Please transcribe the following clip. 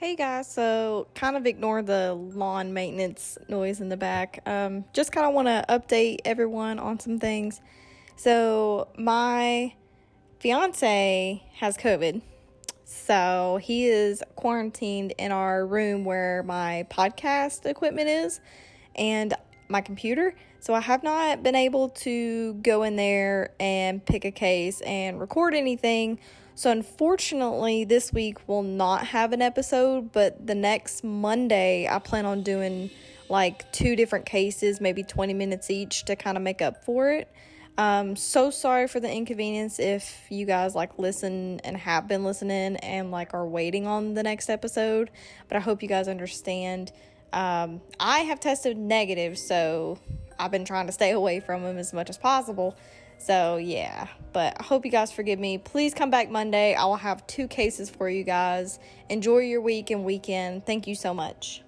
Hey guys, so kind of ignore the lawn maintenance noise in the back. Um, just kind of want to update everyone on some things. So, my fiance has COVID, so he is quarantined in our room where my podcast equipment is and my computer. So, I have not been able to go in there and pick a case and record anything so, unfortunately, this week we'll not have an episode, but the next Monday, I plan on doing like two different cases, maybe 20 minutes each to kind of make up for it. Um, so sorry for the inconvenience if you guys like listen and have been listening and like are waiting on the next episode, but I hope you guys understand. Um, I have tested negative, so I've been trying to stay away from them as much as possible. So, yeah, but I hope you guys forgive me. Please come back Monday. I will have two cases for you guys. Enjoy your week and weekend. Thank you so much.